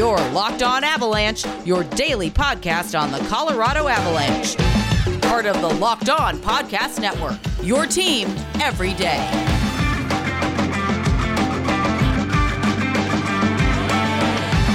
Your Locked On Avalanche, your daily podcast on the Colorado Avalanche. Part of the Locked On Podcast Network. Your team every day.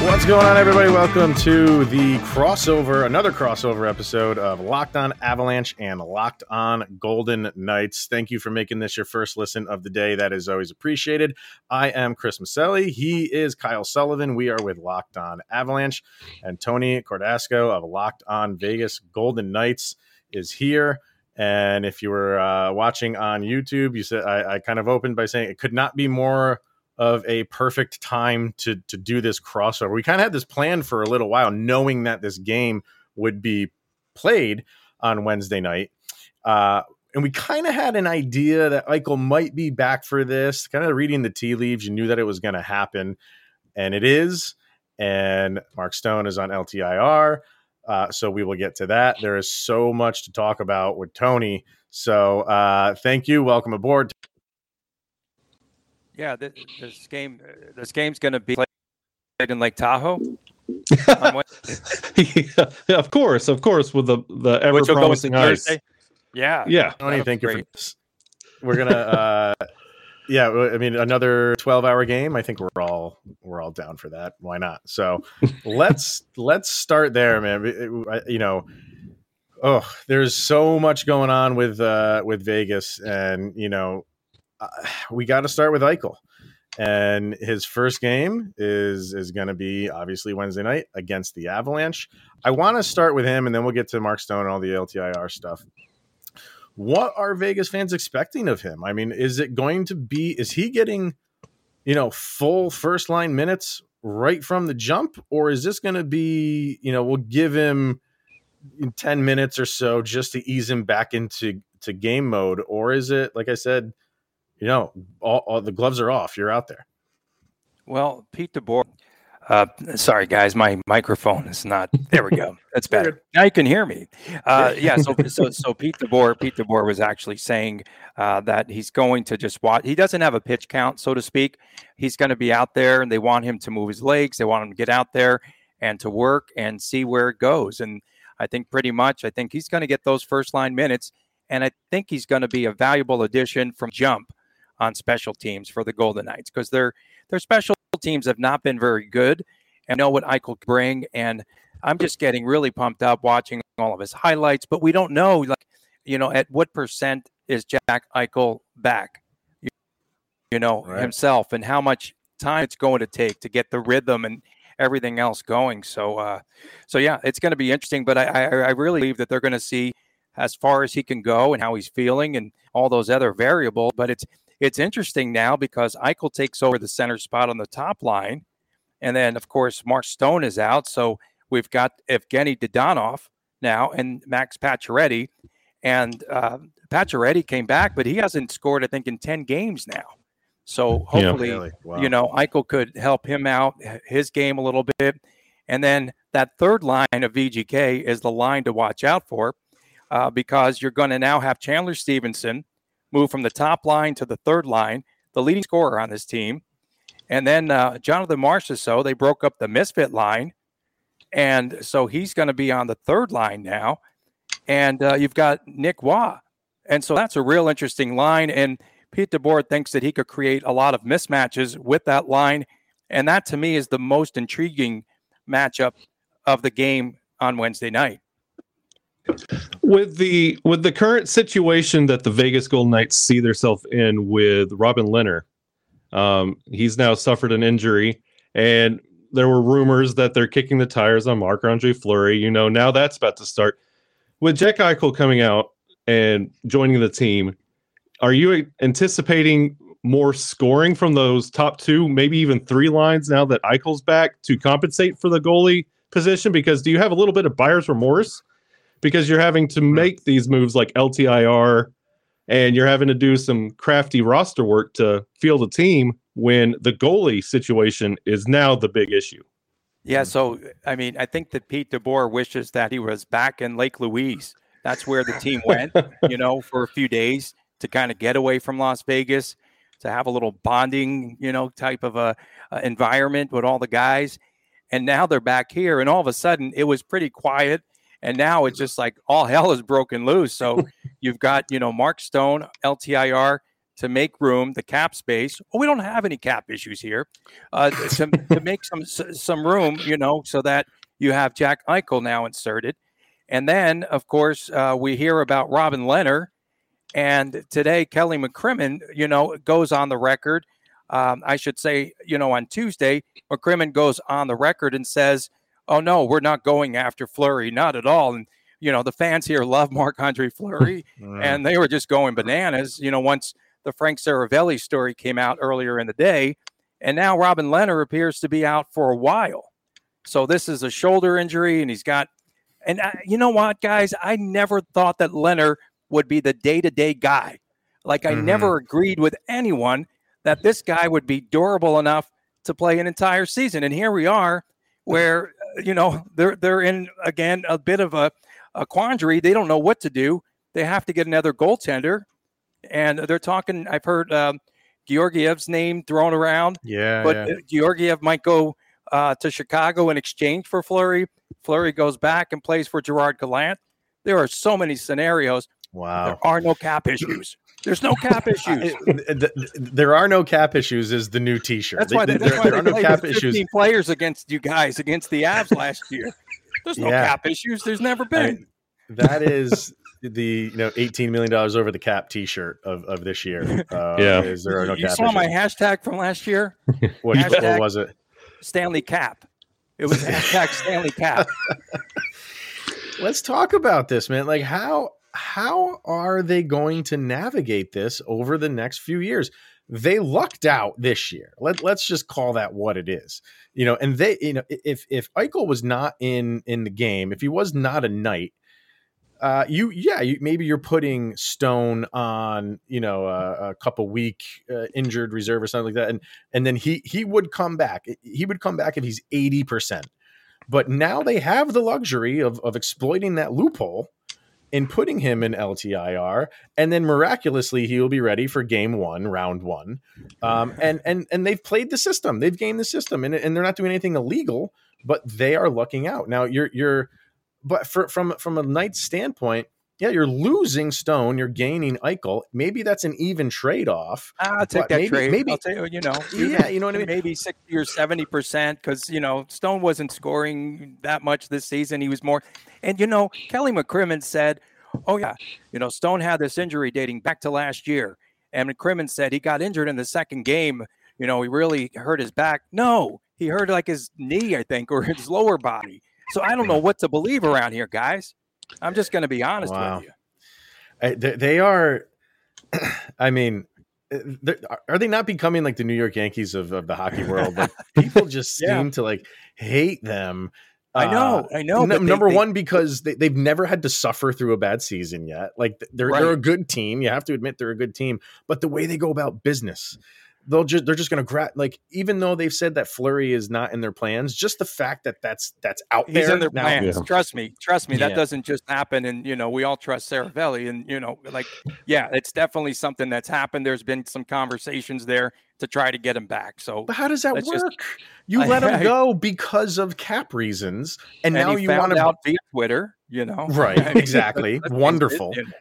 What's going on, everybody? Welcome to the crossover, another crossover episode of Locked On Avalanche and Locked On Golden Knights. Thank you for making this your first listen of the day. That is always appreciated. I am Chris Maselli. He is Kyle Sullivan. We are with Locked On Avalanche, and Tony Cordasco of Locked On Vegas Golden Knights is here. And if you were uh, watching on YouTube, you said I, I kind of opened by saying it could not be more of a perfect time to to do this crossover. We kind of had this plan for a little while, knowing that this game would be played on Wednesday night. Uh, and we kind of had an idea that Eichel might be back for this. Kind of reading the tea leaves, you knew that it was going to happen, and it is. And Mark Stone is on LTIR, uh, so we will get to that. There is so much to talk about with Tony. So uh, thank you. Welcome aboard. Yeah, this, this game, this game's going to be played in Lake Tahoe. yeah, of course, of course, with the the ever promising ice. Yeah, yeah. Tony, thank you for. We're gonna, uh, yeah. I mean, another twelve-hour game. I think we're all we're all down for that. Why not? So let's let's start there, man. You know, oh, there's so much going on with uh, with Vegas, and you know, we got to start with Eichel. And his first game is is going to be obviously Wednesday night against the Avalanche. I want to start with him, and then we'll get to Mark Stone and all the LTIR stuff. What are Vegas fans expecting of him? I mean, is it going to be? Is he getting, you know, full first line minutes right from the jump, or is this going to be, you know, we'll give him ten minutes or so just to ease him back into to game mode, or is it like I said? You know, all, all, the gloves are off. You're out there. Well, Pete DeBoer. Uh, sorry, guys, my microphone is not. There we go. That's better. Now you can hear me. Uh, yeah. So, so, so Pete DeBoer, Pete DeBoer was actually saying uh, that he's going to just watch. He doesn't have a pitch count, so to speak. He's going to be out there, and they want him to move his legs. They want him to get out there and to work and see where it goes. And I think pretty much, I think he's going to get those first line minutes, and I think he's going to be a valuable addition from jump on special teams for the Golden Knights because their their special teams have not been very good and know what Eichel can bring. And I'm just getting really pumped up watching all of his highlights, but we don't know like you know at what percent is Jack Eichel back, you, you know right. himself, and how much time it's going to take to get the rhythm and everything else going. So, uh, so yeah, it's going to be interesting. But I, I, I really believe that they're going to see as far as he can go and how he's feeling and all those other variables. But it's it's interesting now because Eichel takes over the center spot on the top line. And then, of course, Mark Stone is out. So we've got Evgeny Dadonov now and Max Pacioretty. And uh, Pacioretty came back, but he hasn't scored, I think, in 10 games now. So hopefully, yeah, really? wow. you know, Eichel could help him out, his game a little bit. And then that third line of VGK is the line to watch out for uh, because you're going to now have Chandler Stephenson, moved from the top line to the third line, the leading scorer on this team. And then uh, Jonathan Marchessault, they broke up the misfit line. And so he's going to be on the third line now. And uh, you've got Nick Waugh. And so that's a real interesting line. And Pete DeBoer thinks that he could create a lot of mismatches with that line. And that to me is the most intriguing matchup of the game on Wednesday night with the with the current situation that the Vegas Golden Knights see themselves in with Robin Lehner, um, he's now suffered an injury, and there were rumors that they're kicking the tires on Marc Andre Fleury. You know, now that's about to start. With Jack Eichel coming out and joining the team, are you anticipating more scoring from those top two, maybe even three lines now that Eichel's back to compensate for the goalie position? Because do you have a little bit of buyer's remorse? Because you're having to make these moves like LTIR and you're having to do some crafty roster work to field a team when the goalie situation is now the big issue. Yeah, so I mean, I think that Pete DeBoer wishes that he was back in Lake Louise. That's where the team went, you know, for a few days to kind of get away from Las Vegas, to have a little bonding, you know, type of a, a environment with all the guys. and now they're back here, and all of a sudden it was pretty quiet, and now it's just like all hell is broken loose. So you've got you know Mark Stone, LTIR to make room, the cap space. Well, we don't have any cap issues here. Uh, to, to make some some room, you know, so that you have Jack Eichel now inserted. And then, of course, uh, we hear about Robin Lehner. And today, Kelly McCrimmon, you know, goes on the record. Um, I should say, you know, on Tuesday, McCrimmon goes on the record and says, "Oh no, we're not going after Fleury, not at all." And you know, the fans here love Marc Andre Fleury, mm. and they were just going bananas. You know, once the Frank Seravalli story came out earlier in the day, and now Robin Lehner appears to be out for a while. So this is a shoulder injury, and he's got. And I, you know what, guys? I never thought that Lehner would be the day-to-day guy. Like I mm-hmm. never agreed with anyone that this guy would be durable enough to play an entire season. And here we are, where you know they're they're in again a bit of a, a quandary. They don't know what to do. They have to get another goaltender, and they're talking. I've heard um, Georgiev's name thrown around. Yeah, but yeah. Georgiev might go uh, to Chicago in exchange for Fleury. Fleury goes back and plays for Gerard Gallant. There are so many scenarios. Wow. There are no cap issues. There's no cap issues. there are no cap issues is the new T-shirt. That's why, they, that's there, why there are no cap issues. Players against you guys against the Avs last year. There's no yeah. cap issues. There's never been. I, that is the you know 18 million dollars over the cap T-shirt of, of this year. Uh, yeah, is there are no you cap? saw issues. my hashtag from last year. what, what was it? Stanley Cap. It was hashtag Stanley Cap. Let's talk about this, man. Like how how are they going to navigate this over the next few years? They lucked out this year. Let, let's just call that what it is. You know, and they, you know, if if Eichel was not in in the game, if he was not a knight, uh, you yeah, you, maybe you're putting Stone on you know a, a couple week uh, injured reserve or something like that, and and then he he would come back. He would come back if he's eighty percent. But now they have the luxury of of exploiting that loophole in putting him in LTIR, and then miraculously he will be ready for game one, round one. Um, and and and they've played the system, they've gamed the system, and, and they're not doing anything illegal, but they are lucking out. Now you're you're, but for, from from a Knights standpoint, yeah, you're losing Stone, you're gaining Eichel. Maybe that's an even trade off. I'll ah, take that maybe, trade. Maybe I'll tell you, you know, yeah, you know what I mean. Maybe sixty or seventy percent because you know Stone wasn't scoring that much this season. He was more, and you know Kelly McCrimmon said, "Oh yeah, you know Stone had this injury dating back to last year." And McCrimmon said he got injured in the second game. You know, he really hurt his back. No, he hurt like his knee, I think, or his lower body. So I don't know what to believe around here, guys. I'm just going to be honest wow. with you. I, they, they are. I mean, eh, are they not becoming like the New York Yankees of, of the hockey world? Like people just yeah. seem to like hate them. I know, uh, I know. N- number they, one, because they, they've never had to suffer through a bad season yet. Like they're right. they're a good team. You have to admit they're a good team. But the way they go about business, they'll just they're just going to grab like even though they've said that Fleury is not in their plans, just the fact that that's that's out He's there in their now, plans. Yeah. Trust me, trust me, that yeah. doesn't just happen. And you know, we all trust Seravalli, and you know, like yeah, it's definitely something that's happened. There's been some conversations there to try to get him back. So, but how does that work? Just, you let him go because of cap reasons, and, and now you want to out via Twitter. You know, right? Exactly. Wonderful. It, you know.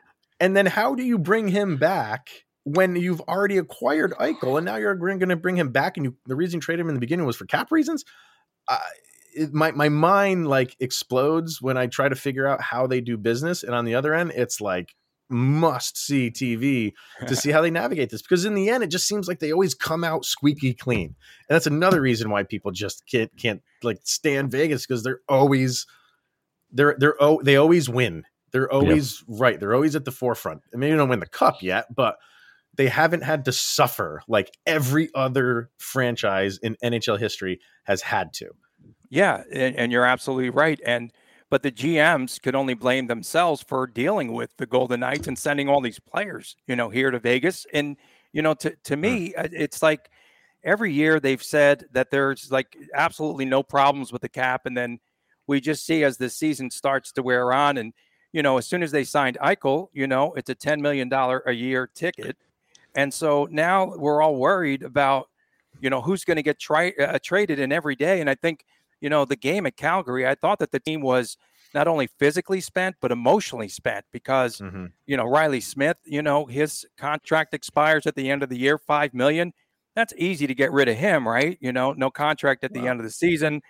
And then how do you bring him back? When you've already acquired Eichel and now you're going to bring him back and you the reason you traded him in the beginning was for cap reasons. Uh, it, my my mind like explodes when I try to figure out how they do business, and on the other end, it's like must see TV to see how they navigate this because in the end, it just seems like they always come out squeaky clean, and that's another reason why people just can't can't like stand Vegas because they're always they're they're oh they always win. They're always yep. right. They're always at the forefront. Mean, you don't win the cup yet, but they haven't had to suffer like every other franchise in NHL history has had to. Yeah, and, and, you're absolutely right. And but the GMs could only blame themselves for dealing with the Golden Knights and sending all these players, you know, here to Vegas. And you know, to to me, mm. it's like every year they've said that there's like absolutely no problems with the cap, and then we just see as the season starts to wear on and you know, as soon as they signed Eichel, you know, it's a $10 million a year ticket. And so now we're all worried about, you know, who's going to get tri- uh, traded in every day. And I think, you know, the game at Calgary, I thought that the team was not only physically spent but emotionally spent because mm-hmm. you know Riley Smith, you know, his contract expires at the end of the year, five million. That's easy to get rid of him, right? You know, no contract at the wow. end of the season.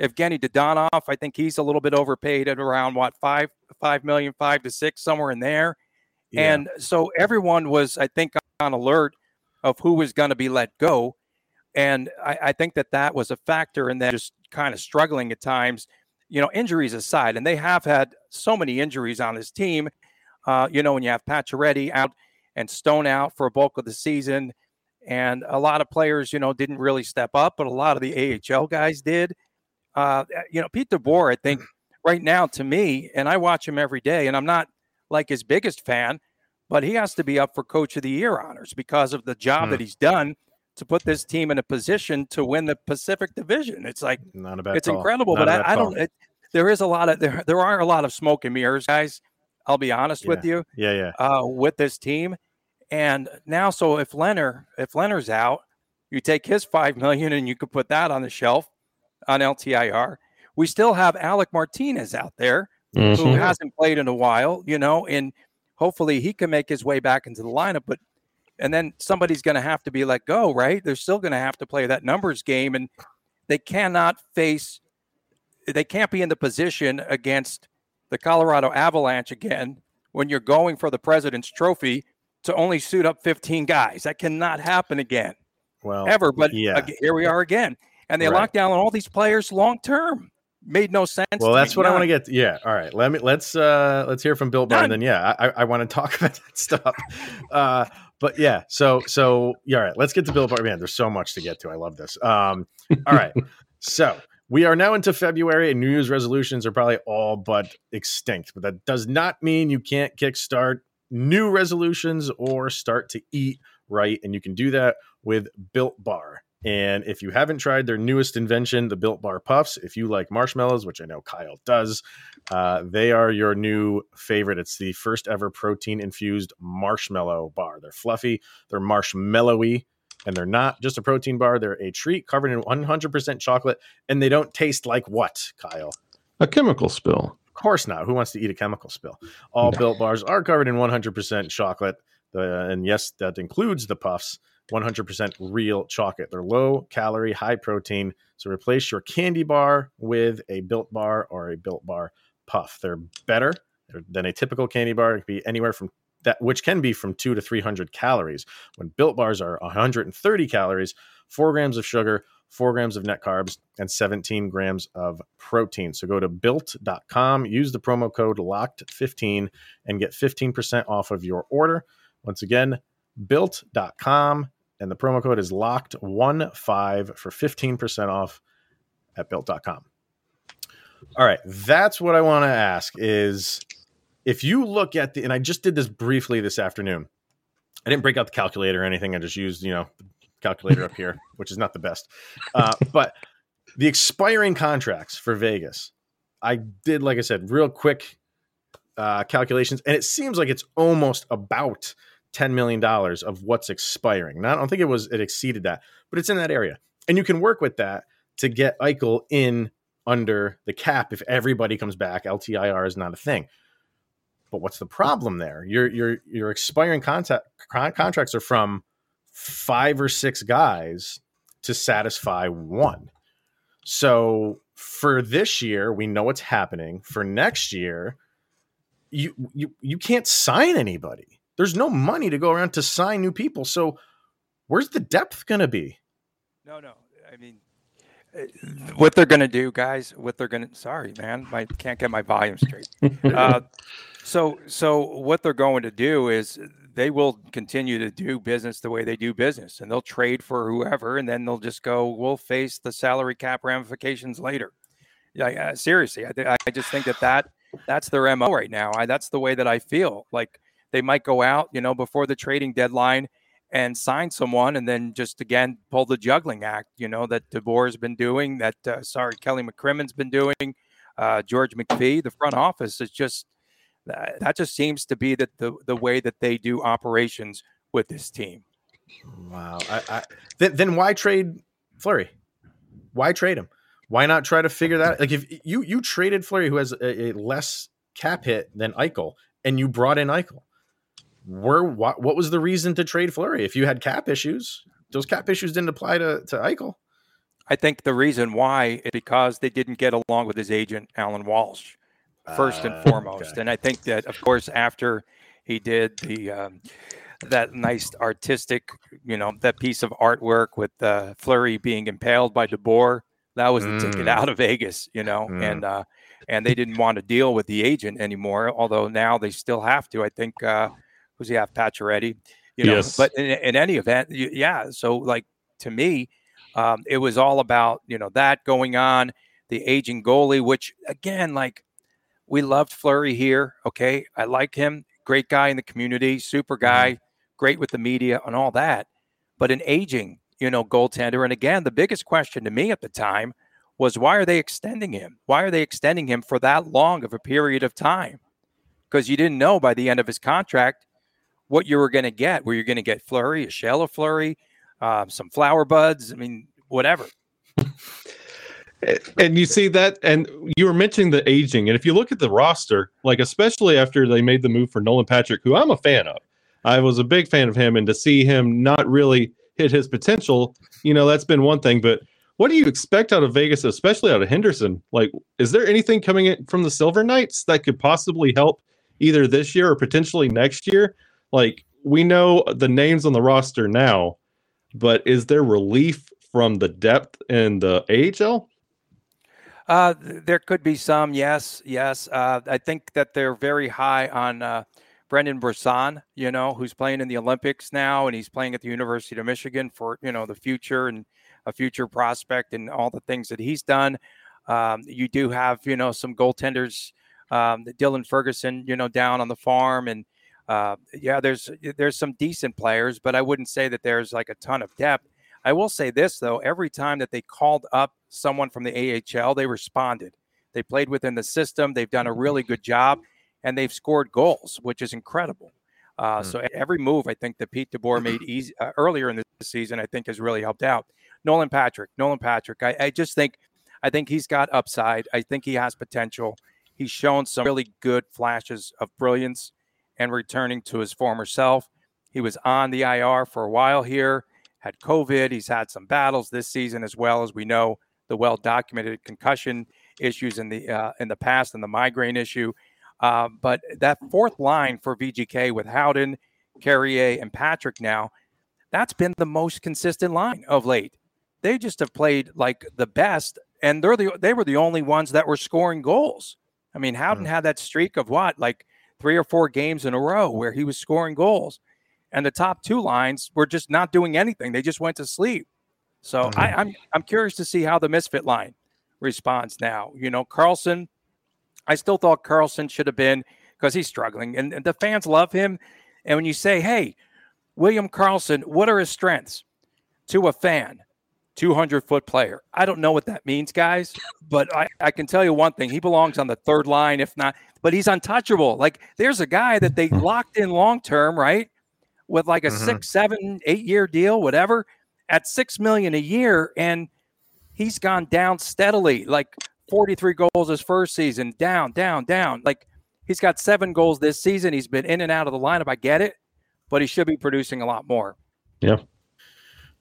Evgeny Dadonov, I think he's a little bit overpaid at around what five five million, five to six, somewhere in there. Yeah. And so everyone was, I think, on alert of who was going to be let go. And I, I, think that that was a factor in that just kind of struggling at times you know, injuries aside, and they have had so many injuries on this team. Uh, you know, when you have Pacioretty out and Stone out for a bulk of the season, and a lot of players, you know, didn't really step up, but a lot of the AHL guys did. Uh, you know, Pete DeBoer, I think right now to me, and I watch him every day, and I'm not like his biggest fan, but he has to be up for Coach of the Year honors because of the job hmm. that he's done to put this team in a position to win the Pacific Division. It's like not a bad it's call. incredible, not but I, I, don't. It, there is a lot of there. There are a lot of smoke and mirrors, guys. I'll be honest yeah. with you. Yeah, yeah. Uh, with this team, and now, so if Lehner, if Lehner's out, you take his five million and you could put that on the shelf on LTIR. We still have Alec Martinez out there mm-hmm. who hasn't played in a while, you know, and hopefully he can make his way back into the lineup. But and then somebody's going to have to be let go, right? They're still going to have to play that numbers game, and they cannot face, they can't be in the position against the Colorado Avalanche again when you're going for the President's Trophy to only suit up 15 guys. That cannot happen again. Well, ever. But yeah. here we are again, and they right. lock down on all these players long term made no sense. Well, that's me. what None. I want to get. To. Yeah. All right. Let me let's uh let's hear from Built Bar, and then yeah, I, I want to talk about that stuff. Uh, but yeah, so so yeah, all right, let's get to Built Bar. Man, there's so much to get to. I love this. Um, all right, so we are now into February, and New Year's resolutions are probably all but extinct. But that does not mean you can't kickstart new resolutions or start to eat right, and you can do that with Built Bar. And if you haven't tried their newest invention, the Built Bar Puffs, if you like marshmallows, which I know Kyle does, uh, they are your new favorite. It's the first ever protein infused marshmallow bar. They're fluffy, they're marshmallowy, and they're not just a protein bar. They're a treat covered in 100% chocolate, and they don't taste like what, Kyle? A chemical spill. Of course not. Who wants to eat a chemical spill? All Built Bars are covered in 100% chocolate. Uh, and yes, that includes the puffs. 100% real chocolate. They're low calorie, high protein. So replace your candy bar with a built bar or a built bar puff. They're better than a typical candy bar. It can be anywhere from that, which can be from two to 300 calories. When built bars are 130 calories, four grams of sugar, four grams of net carbs, and 17 grams of protein. So go to built.com, use the promo code LOCKED15 and get 15% off of your order. Once again, built.com and the promo code is locked one five for 15% off at built.com. All right, that's what I want to ask is if you look at the and I just did this briefly this afternoon. I didn't break out the calculator or anything. I just used, you know, the calculator up here, which is not the best. Uh, but the expiring contracts for Vegas, I did, like I said, real quick uh, calculations, and it seems like it's almost about $10 million of what's expiring. Now, I don't think it was, it exceeded that, but it's in that area. And you can work with that to get Eichel in under the cap if everybody comes back. LTIR is not a thing. But what's the problem there? Your your your expiring contact, contracts are from five or six guys to satisfy one. So for this year, we know what's happening. For next year, you you you can't sign anybody. There's no money to go around to sign new people. So where's the depth going to be? No, no. I mean, uh, what they're going to do, guys, what they're going to, sorry, man, I can't get my volume straight. uh, so, so what they're going to do is they will continue to do business the way they do business and they'll trade for whoever and then they'll just go, we'll face the salary cap ramifications later. Yeah, uh, seriously, I, th- I just think that that that's their mo right now. I, that's the way that I feel. Like they might go out, you know, before the trading deadline and sign someone and then just again pull the juggling act, you know, that DeBoer has been doing, that, uh, sorry, Kelly McCrimmon's been doing, uh, George McPhee, the front office is just, uh, that just seems to be that the, the way that they do operations with this team. Wow. I, I, then, then why trade Fleury? Why trade him? Why not try to figure that? Like if you you traded Fleury, who has a, a less cap hit than Eichel, and you brought in Eichel, where what, what was the reason to trade Fleury If you had cap issues, those cap issues didn't apply to to Eichel. I think the reason why is because they didn't get along with his agent Alan Walsh, first and Uh, foremost. okay. And I think that, of course, after he did the um, that nice artistic, you know, that piece of artwork with uh, Fleury being impaled by DeBoer, that was the ticket Mm. out of Vegas, you know, Mm. and uh, and they didn't want to deal with the agent anymore. Although now they still have to. I think uh, who's he have Pacioretty, you know. Yes. But in, in any event, yeah. So like to me, um, it was all about you know that going on, the aging goalie, which again, like we loved Fleury here. Okay, I like him, great guy in the community, super guy, great with the media and all that. But an aging, you know, goaltender, and again, the biggest question to me at the time was why are they extending him? Why are they extending him for that long of a period of time? Because you didn't know by the end of his contract what you were going to get. Were you going to get Fleury, a shell of Fleury, uh, some flower buds? I mean, whatever. And you see that, and you were mentioning the aging. And if you look at the roster, like especially after they made the move for Nolan Patrick, who I'm a fan of, I was a big fan of him, and to see him not really hit his potential, you know, that's been one thing. But what do you expect out of Vegas, especially out of Henderson? Like, is there anything coming in from the Silver Knights that could possibly help either this year or potentially next year? Like, we know the names on the roster now, but is there relief from the depth in the AHL? Uh, there could be some, yes, yes. Uh, I think that they're very high on uh, Brendan Brisson, you know, who's playing in the Olympics now, and he's playing at the University of Michigan for you know the future and a future prospect and all the things that he's done. Um, you do have you know some goaltenders, um, Dylan Ferguson, you know, down on the farm, and uh, yeah, there's there's some decent players, but I wouldn't say that there's like a ton of depth. I will say this though: every time that they called up someone from the AHL, they responded. They played within the system. They've done a really good job, and they've scored goals, which is incredible. Uh, Mm. So every move I think that Pete DeBoer made easy uh, earlier in the season, I think has really helped out. Nolan Patrick, Nolan Patrick. I, I just think, I think he's got upside. I think he has potential. He's shown some really good flashes of brilliance and returning to his former self. He was on the IR for a while here, had COVID. He's had some battles this season as well as we know the well documented concussion issues in the uh, in the past and the migraine issue. Uh, but that fourth line for VGK with Howden, Carrier, and Patrick now, that's been the most consistent line of late. They just have played like the best, and they're the they were the only ones that were scoring goals. I mean, Howden Mm. had that streak of what, like three or four games in a row where he was scoring goals, and the top two lines were just not doing anything. They just went to sleep. So Mhm. I, I'm I'm curious to see how the misfit line responds now. You know, Karlsson, I still thought Karlsson should have been because he's struggling, and, and the fans love him. And when you say, "Hey, William Karlsson, what are his strengths?" to a fan, 200 foot player. I don't know what that means, guys, but I, I can tell you one thing: he belongs on the third line, if not. But he's untouchable. Like there's a guy that they locked in long term, right, with like a Mhm. six, seven, eight year deal, whatever, at six million a year, and he's gone down steadily. Like 43 goals his first season, down, down, down. Like he's got seven goals this season. He's been in and out of the lineup. I get it, but he should be producing a lot more.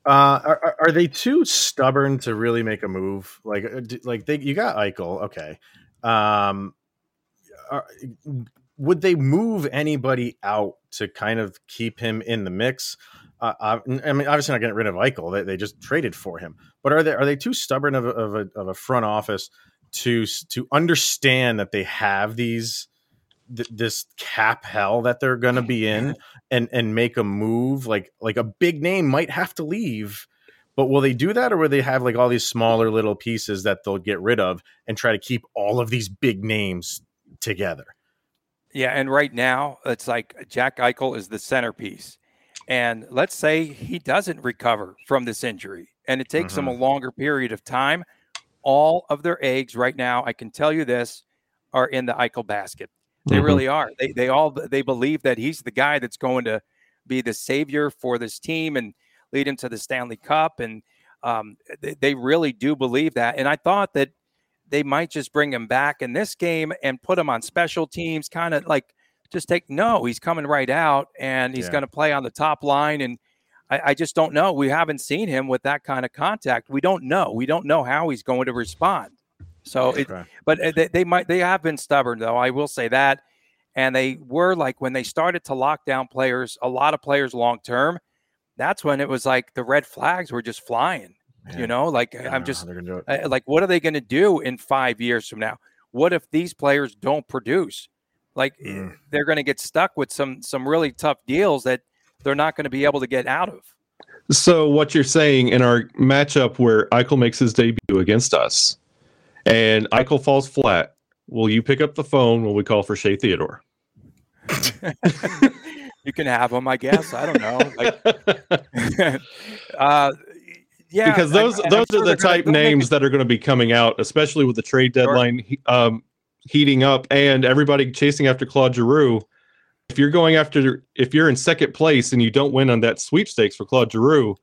Uh, are, are- they too stubborn to really make a move? Like, uh, like they you got Eichel, okay. Um, are, would they move anybody out to kind of keep him in the mix? Uh, I, I mean, obviously not getting rid of Eichel. They, they just traded for him. But are they are they too stubborn of of a, of a front office to to understand that they have these th- this cap hell that they're going to be in and and make a move like like a big name might have to leave but will they do that or will they have like all these smaller little pieces that they'll get rid of and try to keep all of these big names together Yeah, and right now it's like Jack Eichel is the centerpiece. And let's say he doesn't recover from this injury and it takes him a mm-hmm. longer period of time. All of their eggs right now, I can tell you this, are in the Eichel basket. They Mhm. really are. They they all they believe that he's the guy that's going to be the savior for this team and lead him to the Stanley Cup. And Um, they, they really do believe that, and I thought that they might just bring him back in this game and put him on special teams, kind of like just take. No, he's coming right out, and he's yeah. going to play on the top line, and I, I, just don't know. We haven't seen him with that kind of contact. We don't know. We don't know how he's going to respond. So, it, but uh, they, they might. They have been stubborn, though. I will say that and they were like when they started to lock down players, a lot of players long term. That's when it was like the red flags were just flying. Man. You know, like I'm just like, what are they going to do in five years from now? What if these players don't produce? Like eh, mm. they're going to get stuck with some some really tough deals that they're not going to be able to get out of. So what you're saying in our matchup where Eichel makes his debut against us, and Eichel falls flat, Will you pick up the phone when we call for Shea Theodore? you can have them, I guess. I don't know. Like, uh, yeah, because those I, those are the type gonna, names that are going to be coming out, especially with the trade deadline sure. um, heating up and everybody chasing after Claude Giroux. If you're going after, if you're in second place and you don't win on that sweepstakes for Claude Giroux,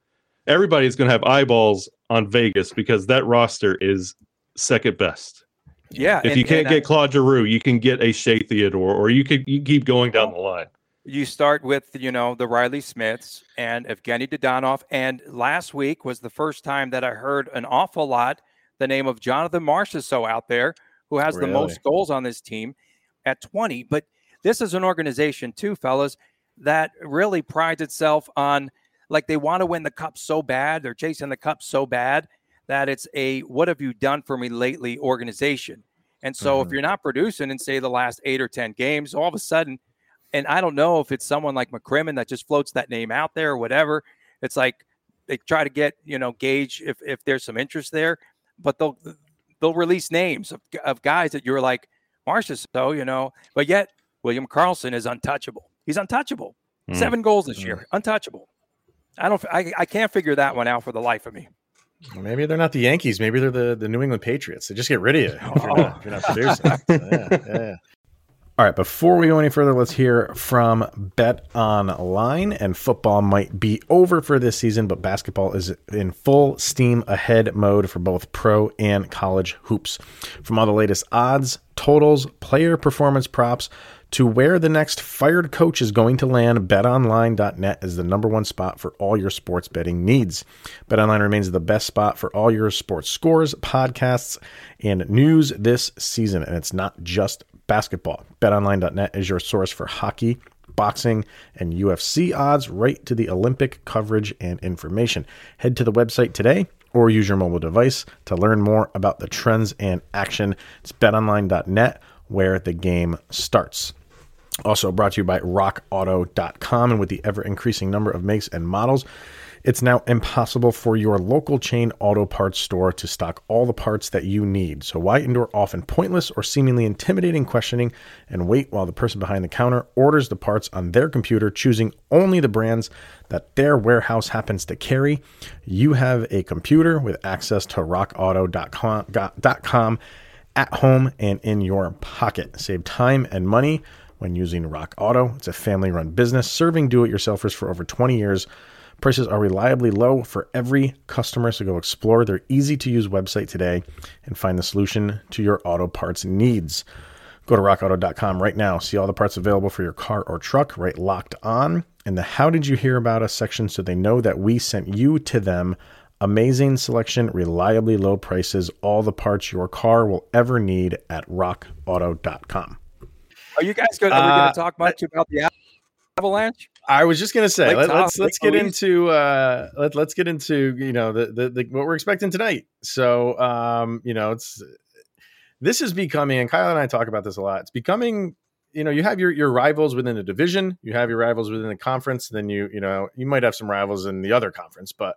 everybody's going to have eyeballs on Vegas because that roster is second best. Yeah. If and, you can't get uh, Claude Giroux, you can get a Shea Theodore, or you could you keep going down the line. You start with you know the Riley Smiths and Evgeny Dadonov, and last week was the first time that I heard an awful lot the name of Jonathan Marchessault out there, who has really? the most goals on this team at 20. But this is an organization too, fellas, that really prides itself on like they want to win the cup so bad, they're chasing the cup so bad that it's a what have you done for me lately organization. And so mm-hmm. if you're not producing in say the last eight or 10 games, all of a sudden, and I don't know if it's someone like McCrimmon that just floats that name out there or whatever. It's like they try to get, you know, gauge if, if there's some interest there, but they'll, they'll release names of, of guys that you're like, Marchessault, you know, but yet William Karlsson is untouchable. He's untouchable. Mm-hmm. Seven goals this year, mm-hmm. untouchable. I don't, I, I can't figure that one out for the life of me. Maybe they're not the Yankees. Maybe they're the, the New England Patriots. They just get rid of you if you're not, oh. if you're not producing. So, yeah, yeah. All right, before we go any further, let's hear from Bet Online. And football might be over for this season, but basketball is in full steam ahead mode for both pro and college hoops. From all the latest odds, totals, player performance props, to where the next fired coach is going to land, betonline.net is the number one spot for all your sports betting needs. BetOnline remains the best spot for all your sports scores, podcasts, and news this season. And it's not just basketball. BetOnline.net is your source for hockey, boxing, and UFC odds, right to the Olympic coverage and information. Head to the website today or use your mobile device to learn more about the trends and action. It's betonline.net where the game starts. Also brought to you by rockauto.com. And with the ever increasing number of makes and models, it's now impossible for your local chain auto parts store to stock all the parts that you need. So, why endure often pointless or seemingly intimidating questioning and wait while the person behind the counter orders the parts on their computer, choosing only the brands that their warehouse happens to carry? You have a computer with access to rockauto.com at home and in your pocket. Save time and money when using Rock Auto. It's a family run business serving do it yourselfers for over 20 years. Prices are reliably low for every customer, so go explore their easy to use website today and find the solution to your auto parts needs. Go to rockauto.com right now. See all the parts available for your car or truck, right locked on. In the How Did You Hear About Us section, so they know that we sent you to them. Amazing selection, reliably low prices, all the parts your car will ever need at rockauto.com. Are you guys going? Are we going to uh, talk much about the Avalanche? I was just going to say let, us let's, let's get into uh, let let's get into you know the, the, the what we're expecting tonight. So um, you know it's this is becoming and Kyle and I talk about this a lot. It's becoming you know you have your your rivals within a division, you have your rivals within the conference, then you you know you might have some rivals in the other conference, but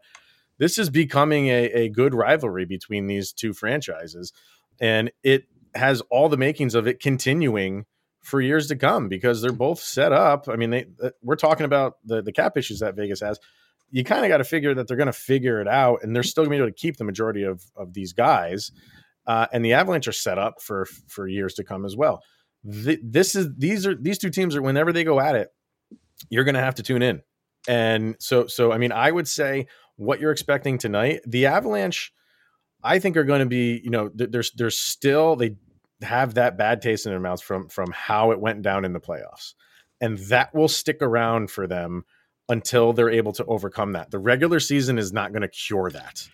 this is becoming a, a good rivalry between these two franchises, and it has all the makings of it continuing for years to come because they're both set up. I mean, they uh, we're talking about the the cap issues that Vegas has. You kind of got to figure that they're going to figure it out, and they're still going to be able to keep the majority of of these guys. Uh, and the Avalanche are set up for for years to come as well. The, this is these are these two teams are whenever they go at it, you're going to have to tune in. And so so I mean, I would say what you're expecting tonight, the Avalanche, I think, are going to be, you know, there's there's still they have that bad taste in their mouths from from how it went down in the playoffs, and that will stick around for them until they're able to overcome that. The regular season is not going to cure that.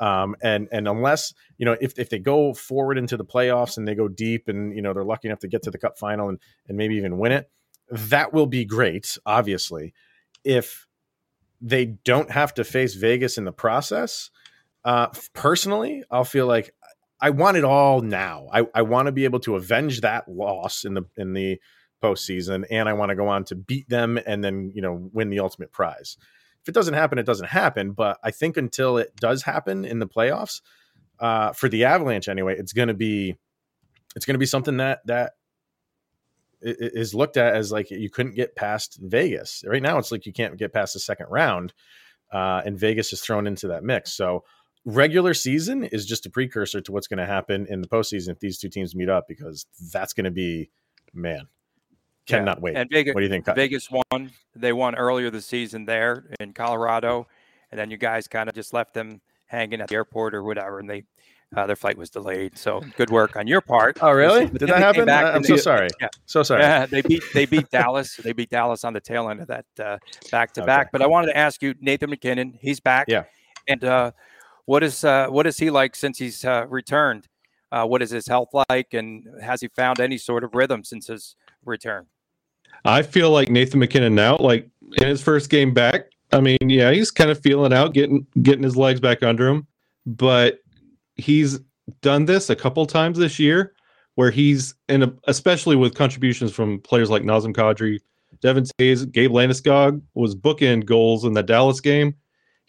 Um, and and unless you know if, if they go forward into the playoffs and they go deep and you know they're lucky enough to get to the cup final and, and maybe even win it, that will be great, obviously. If they don't have to face Vegas in the process, uh, personally, I'll feel like I want it all now. I, I want to be able to avenge that loss in the in the postseason, and I want to go on to beat them and then you know win the ultimate prize if it doesn't happen, it doesn't happen. But I think until it does happen in the playoffs, uh, for the Avalanche anyway, it's to be it's to be something that that is looked at as like you couldn't get past Vegas. Right now, it's like you can't get past the second round, uh, and Vegas is thrown into that mix. So regular season is just a precursor to what's going to happen in the postseason if these two teams meet up, because that's going to be man Cannot yeah. wait. And Vegas, what do you think? Vegas won. They won earlier this season there in Colorado, and then you guys kind of just left them hanging at the airport or whatever, and they uh, their flight was delayed. So good work on your part. Oh, really? Did that happen? I'm so sorry. Yeah. So sorry. Yeah, they beat they beat Dallas. They beat Dallas on the tail end of that back to back. But I wanted to ask you, Nathan MacKinnon, He's back. Yeah. And uh, what is uh, what is he like since he's uh, returned? Uh, what is his health like, and has he found any sort of rhythm since his return? I feel like Nathan MacKinnon now, like in his first game back. I mean, yeah, he's kind of feeling out, getting getting his legs back under him, but he's done this a couple times this year where he's in a, especially with contributions from players like Nazem Kadri, Devon Toews, Gabe Landeskog was bookend goals in the Dallas game.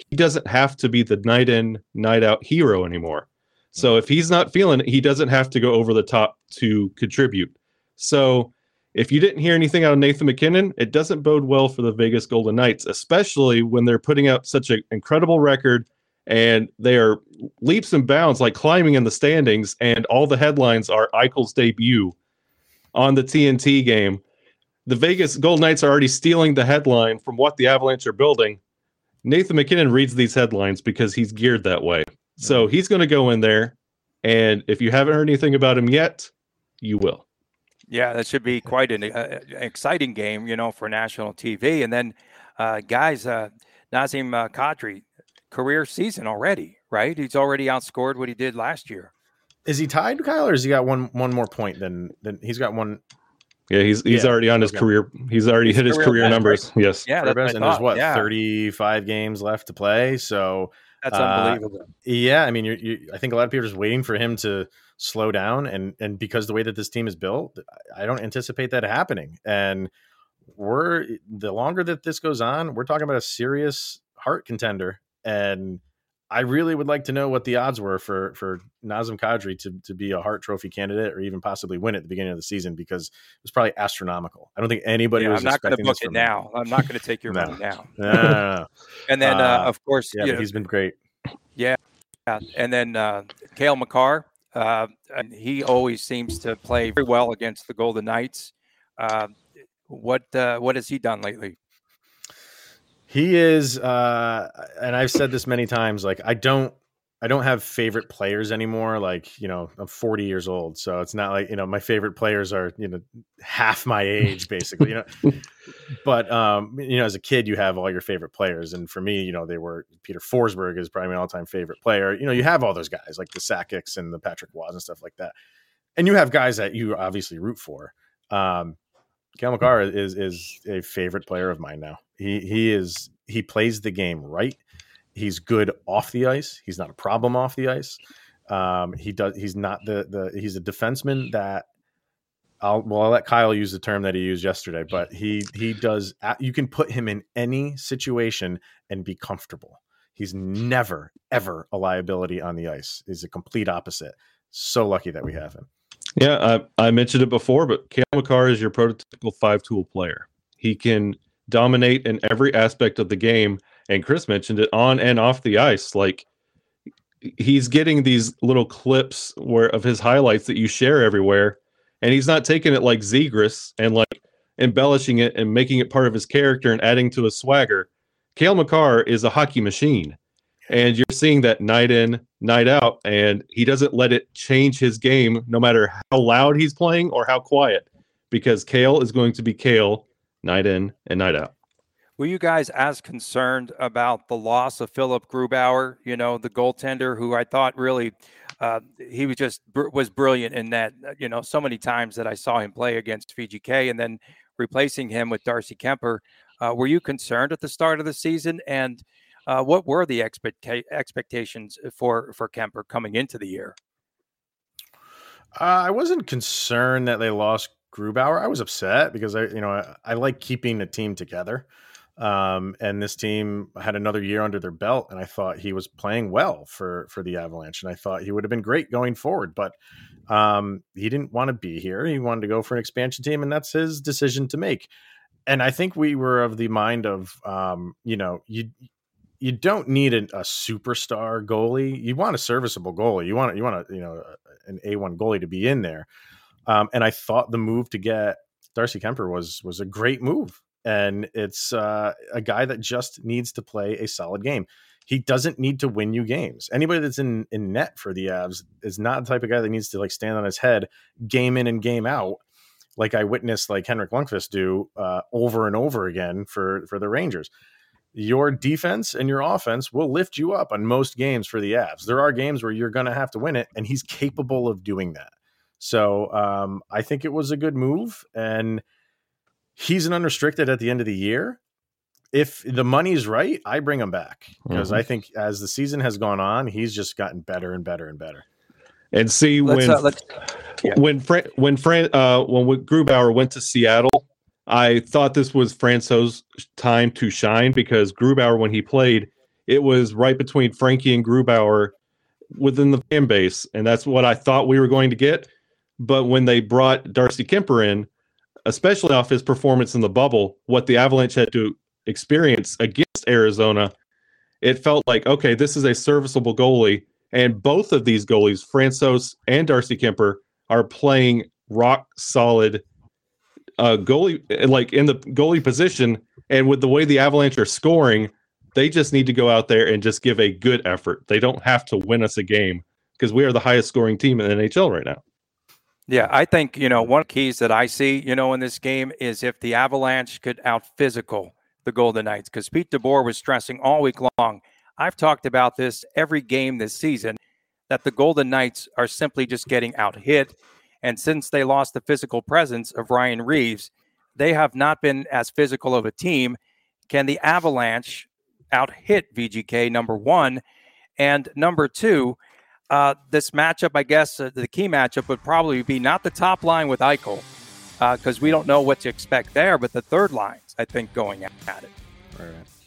He doesn't have to be the night in, night out hero anymore. So if he's not feeling it, he doesn't have to go over the top to contribute. So if you didn't hear anything out of Nathan MacKinnon, it doesn't bode well for the Vegas Golden Knights, especially when they're putting up such an incredible record and they are leaps and bounds, like climbing in the standings. And all the headlines are Eichel's debut on the TNT game. The Vegas Golden Knights are already stealing the headline from what the Avalanche are building. Nathan MacKinnon reads these headlines because he's geared that way. So he's going to go in there. And if you haven't heard anything about him yet, you will. Yeah, that should be quite an uh, exciting game, you know, for national TV. And then, uh, guys, uh, Nazem uh, Kadri, career season already, right? He's already outscored what he did last year. Is he tied, Kyle, or has he got one one more point than than he's got one? Yeah, he's he's yeah, already on his okay. career. He's already hit his career, career numbers. Right? Yes. Yeah, that's and there's what yeah. 35 games left to play. So that's uh, unbelievable. Yeah, I mean, you're, you, I think a lot of people are just waiting for him to slow down, and and because the way that this team is built, I don't anticipate that happening. And we're the longer that this goes on, we're talking about a serious Hart contender, and I really would like to know what the odds were for for Nazem Kadri to to be a Hart Trophy candidate or even possibly win at the beginning of the season because it was probably astronomical. I don't think anybody yeah, was. I'm not going to book it now. I'm not going to take your no. money now. no, no, and then, uh, uh, of course, yeah, he's been great. Yeah, yeah. and then uh, Cale Makar uh, he always seems to play very well against the Golden Knights. Uh, what uh, what has he done lately? He is, uh, and I've said this many times. Like I don't I don't have favorite players anymore. Like, you know, I'm 40 years old. So it's not like, you know, my favorite players are, you know, half my age basically, you know. but um, you know, as a kid you have all your favorite players. And for me, you know, they were Peter Forsberg is probably my all-time favorite player. You know, you have all those guys like the Sakic's and the Patrick Roys and stuff like that. And you have guys that you obviously root for. Um Cale Makar is is a favorite player of mine now. He he is he plays the game right He's good off the ice. He's not a problem off the ice. Um, he does. He's not the the. He's a defenseman that. I'll well. I'll let Kyle use the term that he used yesterday, but he he does. You can put him in any situation and be comfortable. He's never ever a liability on the ice. He's a complete opposite. So lucky that we have him. Yeah, I, I mentioned it before, but Cale Makar is your prototypical five tool player. He can dominate in every aspect of the game and Chris mentioned it on and off the ice. Like he's getting these little clips where of his highlights that you share everywhere, and he's not taking it like Zegras and like embellishing it and making it part of his character and adding to his swagger. Cale Makar is a hockey machine. And you're seeing that night in, night out, and he doesn't let it change his game no matter how loud he's playing or how quiet, because Cale is going to be Cale night in and night out. Were you guys as concerned about the loss of Philip Grubauer? You know, the goaltender who I thought really uh, he was just was brilliant in that. You know, so many times that I saw him play against VGK, and then replacing him with Darcy Kuemper. Uh, were you concerned at the start of the season? And uh, what were the expecta- expectations for for Kuemper coming into the year? Uh, I wasn't concerned that they lost Grubauer. I was upset because I, you know, I, I like keeping the team together. Um, and this team had another year under their belt, and I thought he was playing well for for the Avalanche, and I thought he would have been great going forward. But um, he didn't want to be here; he wanted to go for an expansion team, and that's his decision to make. And I think we were of the mind of, um, you know, you you don't need a, a, superstar goalie. You want a serviceable goalie. You want you want a you know an A one goalie to be in there. Um, and I thought the move to get Darcy Kuemper was was a great move, and it's uh, a guy that just needs to play a solid game. He doesn't need to win you games. Anybody that's in in net for the Avs is not the type of guy that needs to like stand on his head game in and game out, like I witnessed like Henrik Lundqvist do uh, over and over again for for the Rangers your defense and your offense will lift you up on most games for the Avs. There are games where you're going to have to win it, and he's capable of doing that. So um, I think it was a good move, and he's an unrestricted at the end of the year. If the money's right, I bring him back because mm-hmm. I think as the season has gone on, he's just gotten better and better and better. And see let's, when uh, yeah. when Fran, when Fran, uh, when Grubauer went to Seattle, I thought this was Franco's time to shine because Grubauer, when he played, it was right between Frankie and Grubauer within the fan base, and that's what I thought we were going to get. But when they brought Darcy Kuemper in, especially off his performance in the bubble, what the Avalanche had to experience against Arizona, it felt like okay, this is a serviceable goalie, and both of these goalies, Francouz and Darcy Kuemper, are playing rock solid uh, goalie, like in the goalie position, and with the way the Avalanche are scoring, they just need to go out there and just give a good effort. They don't have to win us a game because we are the highest scoring team in the NHL right now. Yeah, I think, you know, one of the keys that I see, you know, in this game is if the Avalanche could out physical the Golden Knights, because Pete DeBoer was stressing all week long. I've talked about this every game this season that the Golden Knights are simply just getting out hit and since they lost the physical presence of Ryan Reaves, they have not been as physical of a team. Can the Avalanche out hit VGK, number one? And number two, uh, this matchup, I guess uh, the key matchup would probably be not the top line with Eichel, because uh, we don't know what to expect there, but the third lines, I think, going at it. All right.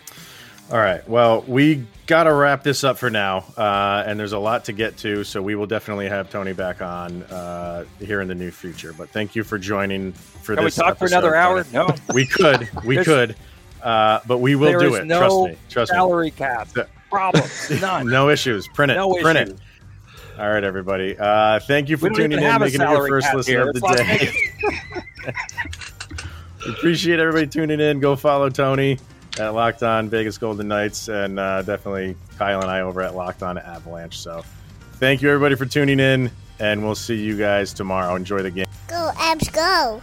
All right. Well, we got to wrap this up for now, uh, and there's a lot to get to, so we will definitely have Tony back on uh, here in the near future. But thank you for joining for Can this. we talk episode, for another hour? No, we could, we could, uh, but we will do it. No trust me. Trust salary me. cap problems. None. no issues. Print it. No Print issues. it. All right, everybody. Uh, thank you for tuning in, making it your first listen here. of the day. Appreciate everybody tuning in. Go follow Tony at Locked On Vegas Golden Knights, and uh, definitely Kyle and I over at Locked On Avalanche. So, thank you everybody for tuning in, and we'll see you guys tomorrow. Enjoy the game. Go Avs, go!